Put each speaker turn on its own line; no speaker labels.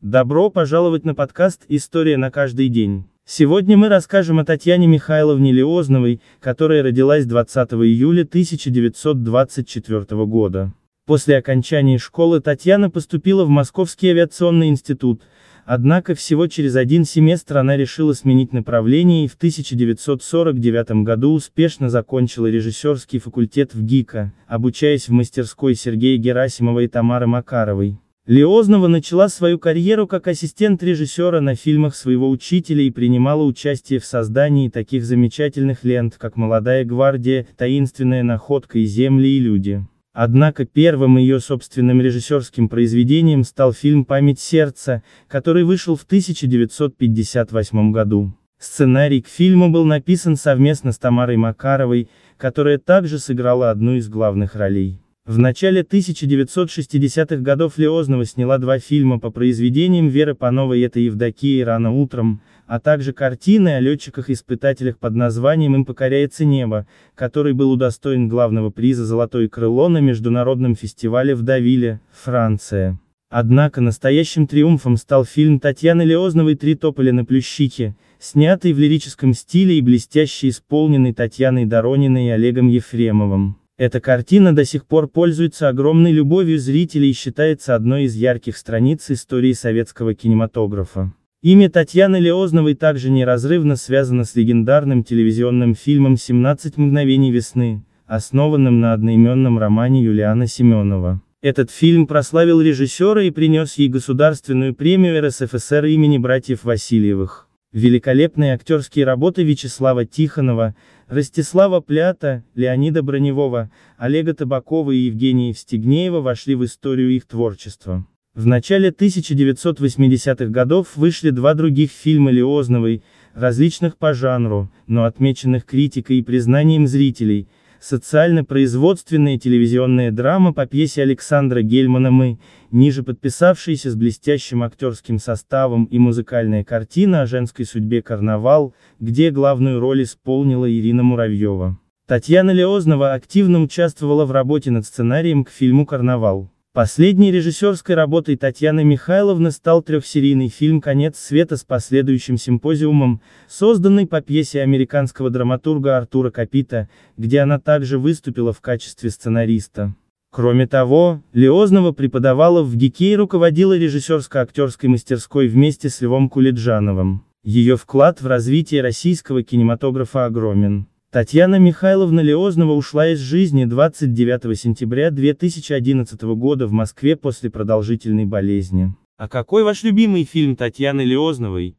Добро пожаловать на подкаст «История на каждый день». Сегодня мы расскажем о Татьяне Михайловне Леозновой, которая родилась 20 июля 1924 года. После окончания школы Татьяна поступила в Московский авиационный институт, однако всего через один семестр она решила сменить направление и в 1949 году успешно закончила режиссерский факультет в ГИКа, обучаясь в мастерской Сергея Герасимова и Тамары Макаровой. Леознова начала свою карьеру как ассистент режиссера на фильмах своего учителя и принимала участие в создании таких замечательных лент, как «Молодая гвардия», «Таинственная находка» и «Земли и люди». Однако первым ее собственным режиссерским произведением стал фильм «Память сердца», который вышел в 1958 году. Сценарий к фильму был написан совместно с Тамарой Макаровой, которая также сыграла одну из главных ролей. В начале 1960-х годов Леознова сняла два фильма по произведениям Веры Пановой «Это Евдокия» и «Рано утром», а также картины о летчиках-испытателях под названием «Им покоряется небо», который был удостоен главного приза «Золотое крыло» на международном фестивале в Давиле, Франция. Однако настоящим триумфом стал фильм Татьяны Леозновой «Три тополя на Плющихе», снятый в лирическом стиле и блестяще исполненный Татьяной Дорониной и Олегом Ефремовым. Эта картина до сих пор пользуется огромной любовью зрителей и считается одной из ярких страниц истории советского кинематографа. Имя Татьяны Леозновой также неразрывно связано с легендарным телевизионным фильмом «17 мгновений весны», основанным на одноименном романе Юлиана Семенова. Этот фильм прославил режиссера и принес ей государственную премию РСФСР имени братьев Васильевых. Великолепные актерские работы Вячеслава Тихонова, Ростислава Плята, Леонида Броневого, Олега Табакова и Евгения Евстигнеева вошли в историю их творчества. В начале 1980-х годов вышли два других фильма Леозновой, различных по жанру, но отмеченных критикой и признанием зрителей, социально-производственная телевизионная драма по пьесе Александра Гельмана «Мы», ниже подписавшаяся с блестящим актерским составом и музыкальная картина о женской судьбе «Карнавал», где главную роль исполнила Ирина Муравьева. Татьяна Леознова активно участвовала в работе над сценарием к фильму «Карнавал». Последней режиссерской работой Татьяны Михайловны стал трехсерийный фильм «Конец света» с последующим симпозиумом, созданный по пьесе американского драматурга Артура Капита, где она также выступила в качестве сценариста. Кроме того, Леознова преподавала в ГИКе и руководила режиссерско-актерской мастерской вместе с Львом Кулиджановым. Ее вклад в развитие российского кинематографа огромен. Татьяна Михайловна Леознова ушла из жизни 29 сентября 2011 года в Москве после продолжительной болезни. А какой ваш любимый фильм Татьяны Леозновой?